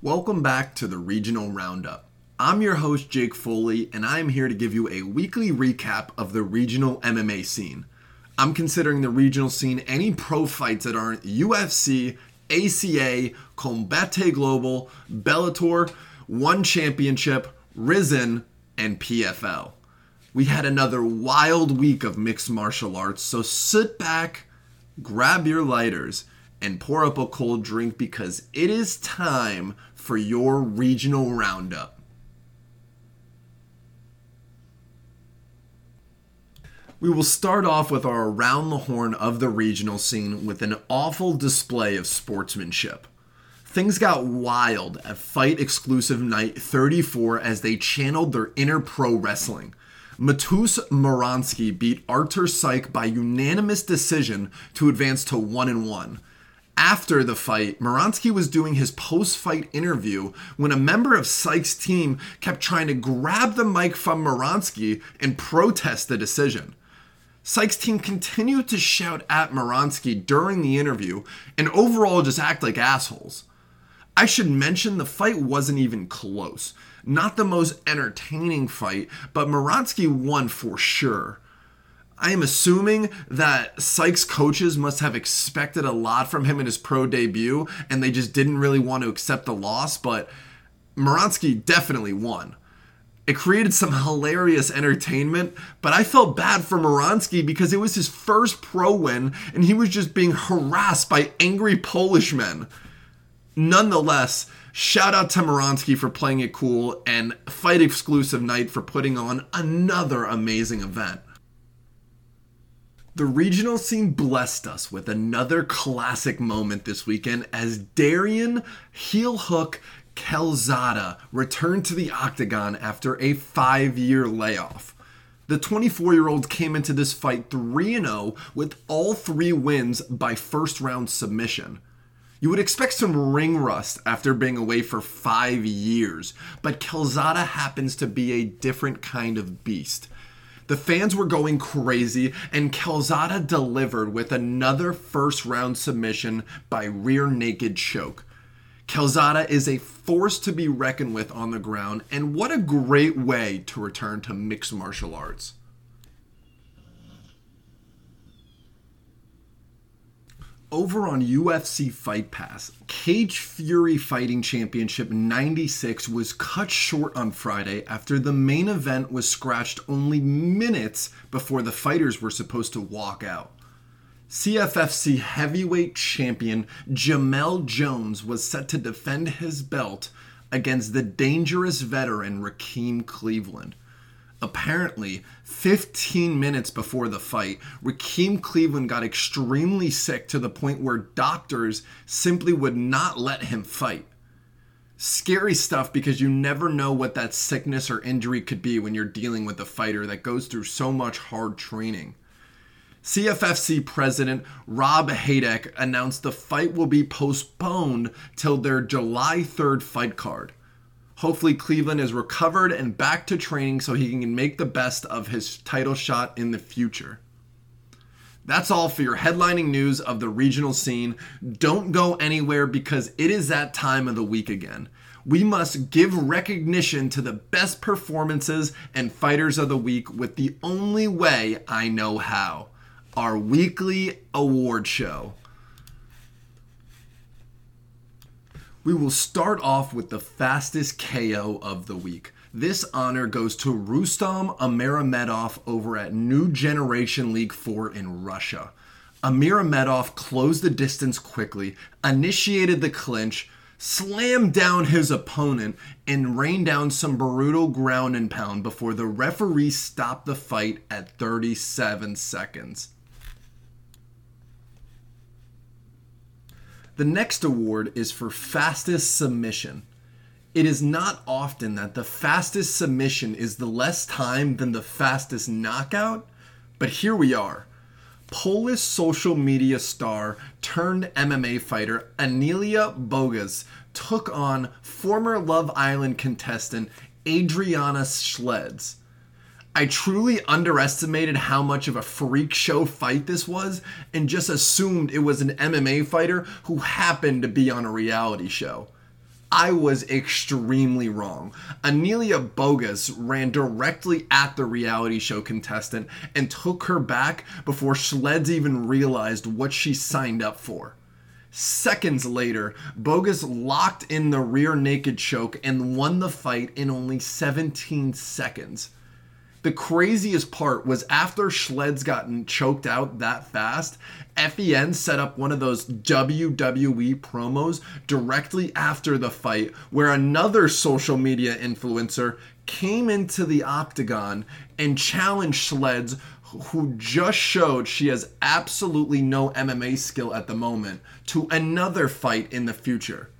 Welcome back to the Regional Roundup. I'm your host, Jake Foley, and I am here to give you a weekly recap of the regional MMA scene. I'm considering the regional scene any pro fights that aren't UFC, ACA, Combate Global, Bellator, One Championship, Rizin, and PFL. We had another wild week of mixed martial arts, so sit back, grab your lighters, and pour up a cold drink because it is time for your regional roundup. We will start off with our around the horn of the regional scene with an awful display of sportsmanship. Things got wild at Fight Exclusive Night 34 as they channeled their inner pro wrestling. Matus Muransky beat Artur Syk by unanimous decision to advance to 1 and 1 after the fight, Muransky was doing his post fight interview when a member of Syk's team kept trying to grab the mic from Muransky and protest the decision. Syk's team continued to shout at Muransky during the interview and overall just act like assholes. I should mention the fight wasn't even close. Not the most entertaining fight, but Muransky won for sure. I am assuming that Syk's coaches must have expected a lot from him in his pro debut, and they just didn't really want to accept the loss, but Muransky definitely won. It created some hilarious entertainment, but I felt bad for Muransky because it was his first pro win, and he was just being harassed by angry Polish men. Nonetheless, shout out to Muransky for playing it cool, and Fight Exclusive Night for putting on another amazing event. The regional scene blessed us with another classic moment this weekend as Darrion heel hook Calzada returned to the octagon after a five year layoff. The 24 year old came into this fight 3 0 with all three wins by first round submission. You would expect some ring rust after being away for five years, but Calzada happens to be a different kind of beast. The fans were going crazy, and Calzada delivered with another first round submission by rear naked choke. Calzada is a force to be reckoned with on the ground, and what a great way to return to mixed martial arts. Over on UFC Fight Pass, Cage Fury Fighting Championship 96 was cut short on Friday after the main event was scratched only minutes before the fighters were supposed to walk out. CFFC heavyweight champion Jamel Jones was set to defend his belt against the dangerous veteran Rakim Cleveland. Apparently, 15 minutes before the fight, Rakim Cleveland got extremely sick to the point where doctors simply would not let him fight. Scary stuff because you never know what that sickness or injury could be when you're dealing with a fighter that goes through so much hard training. CFFC president Rob Haydak announced the fight will be postponed till their July 3rd fight card. Hopefully, Cleveland is recovered and back to training so he can make the best of his title shot in the future. That's all for your headlining news of the regional scene. Don't go anywhere because it is that time of the week again. We must give recognition to the best performances and fighters of the week with the only way I know how our weekly award show. We will start off with the fastest KO of the week. This honor goes to Rustam Amirmedov over at New Generation League 4 in Russia. Amirmedov closed the distance quickly, initiated the clinch, slammed down his opponent, and rained down some brutal ground and pound before the referee stopped the fight at 37 seconds. The next award is for fastest submission. It is not often that the fastest submission is the less time than the fastest knockout, but here we are. Polish social media star turned MMA fighter Aniela Bogas took on former Love Island contestant Adriana Sledz. I truly underestimated how much of a freak show fight this was and just assumed it was an MMA fighter who happened to be on a reality show. I was extremely wrong. Aniela Bogus ran directly at the reality show contestant and took her back before Sledz even realized what she signed up for. Seconds later, Bogus locked in the rear naked choke and won the fight in only 17 seconds. The craziest part was after Sledz gotten choked out that fast, FEN set up one of those WWE promos directly after the fight where another social media influencer came into the octagon and challenged Sledz, who just showed she has absolutely no MMA skill at the moment, to another fight in the future.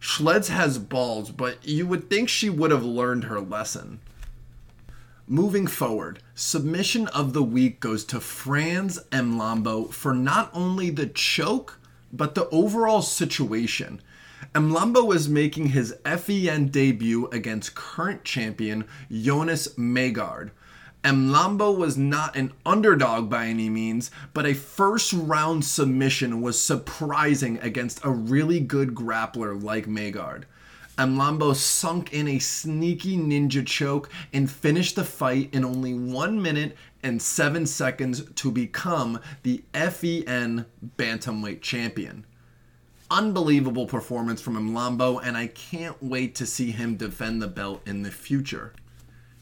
Sledz has balls, but you would think she would have learned her lesson. Moving forward, submission of the week goes to Franz Mlambo for not only the choke, but the overall situation. Mlambo is making his FEN debut against current champion Jonas Magard. Mlambo was not an underdog by any means, but a first round submission was surprising against a really good grappler like Magard. Mlambo sunk in a sneaky ninja choke and finished the fight in only 1 minute and 7 seconds to become the FEN Bantamweight Champion. Unbelievable performance from Mlambo, and I can't wait to see him defend the belt in the future.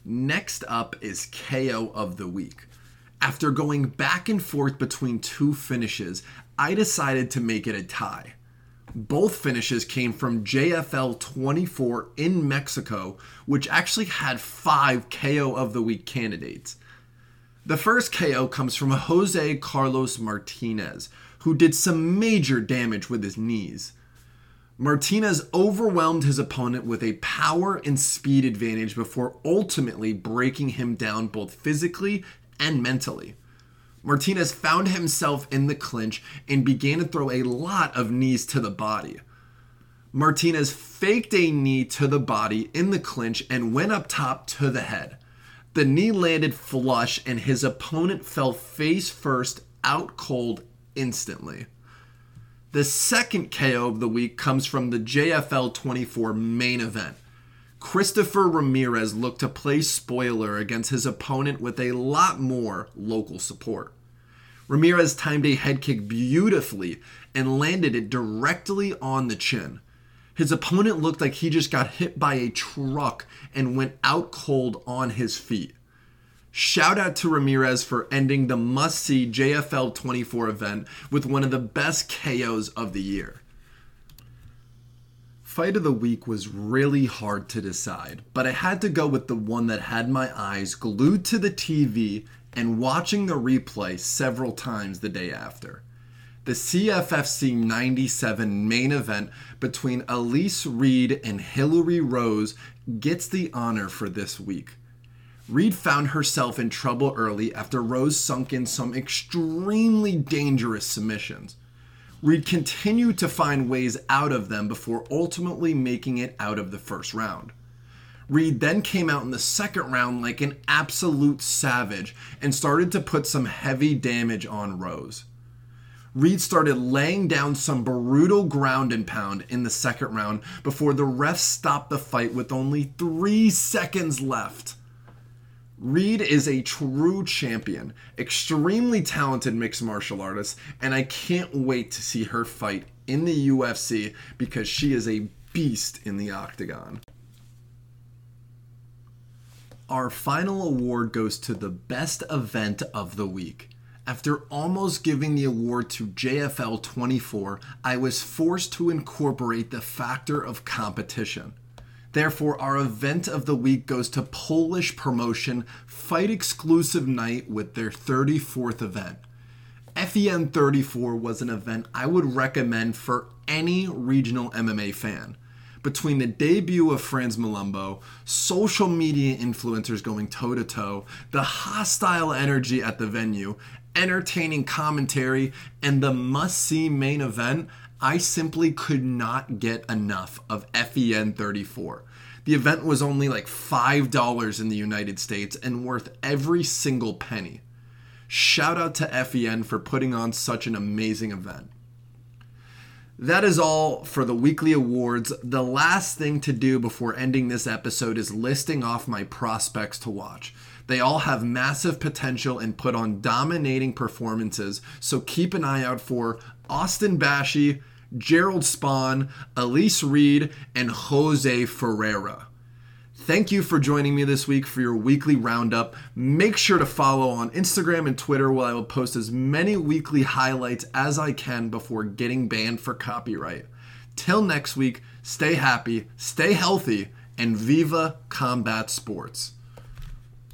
Next up is KO of the Week. After going back and forth between two finishes, I decided to make it a tie. Both finishes came from JFL 24 in Mexico, which actually had five KO of the Week candidates. The first KO comes from Jose Carlos Martinez, who did some major damage with his knees. Martinez overwhelmed his opponent with a power and speed advantage before ultimately breaking him down both physically and mentally. Martinez found himself in the clinch and began to throw a lot of knees to the body. Martinez faked a knee to the body in the clinch and went up top to the head. The knee landed flush and his opponent fell face first out cold instantly. The second KO of the week comes from the JFL 24 main event. Christopher Ramirez looked to play spoiler against his opponent with a lot more local support. Ramirez timed a head kick beautifully and landed it directly on the chin. His opponent looked like he just got hit by a truck and went out cold on his feet. Shout out to Ramirez for ending the must see JFL 24 event with one of the best KOs of the year. Fight of the week was really hard to decide, but I had to go with the one that had my eyes glued to the TV and watching the replay several times the day after. The CFFC 97 main event between Elise Reed and Hillary Rose gets the honor for this week. Reed found herself in trouble early after Rose sunk in some extremely dangerous submissions. Reed continued to find ways out of them before ultimately making it out of the first round. Reed then came out in the second round like an absolute savage and started to put some heavy damage on Rose. Reed started laying down some brutal ground and pound in the second round before the refs stopped the fight with only three seconds left. Reed is a true champion, extremely talented mixed martial artist, and I can't wait to see her fight in the UFC because she is a beast in the octagon. Our final award goes to the best event of the week. After almost giving the award to JFL 24, I was forced to incorporate the factor of competition. Therefore, our event of the week goes to Polish promotion Fight Exclusive Night with their 34th event. FEN 34 was an event I would recommend for any regional MMA fan. Between the debut of Franz Mlambo, social media influencers going toe to toe, the hostile energy at the venue, entertaining commentary, and the must see main event, I simply could not get enough of FEN 34. The event was only like $5 in the United States and worth every single penny. Shout out to FEN for putting on such an amazing event. That is all for the weekly awards. The last thing to do before ending this episode is listing off my prospects to watch. They all have massive potential and put on dominating performances, so keep an eye out for Austin Bashi, Gerald Spawn, Elise Reed, and Jose Ferreira. Thank you for joining me this week for your weekly roundup. Make sure to follow on Instagram and Twitter where I will post as many weekly highlights as I can before getting banned for copyright. Till next week, stay happy, stay healthy, and viva combat sports.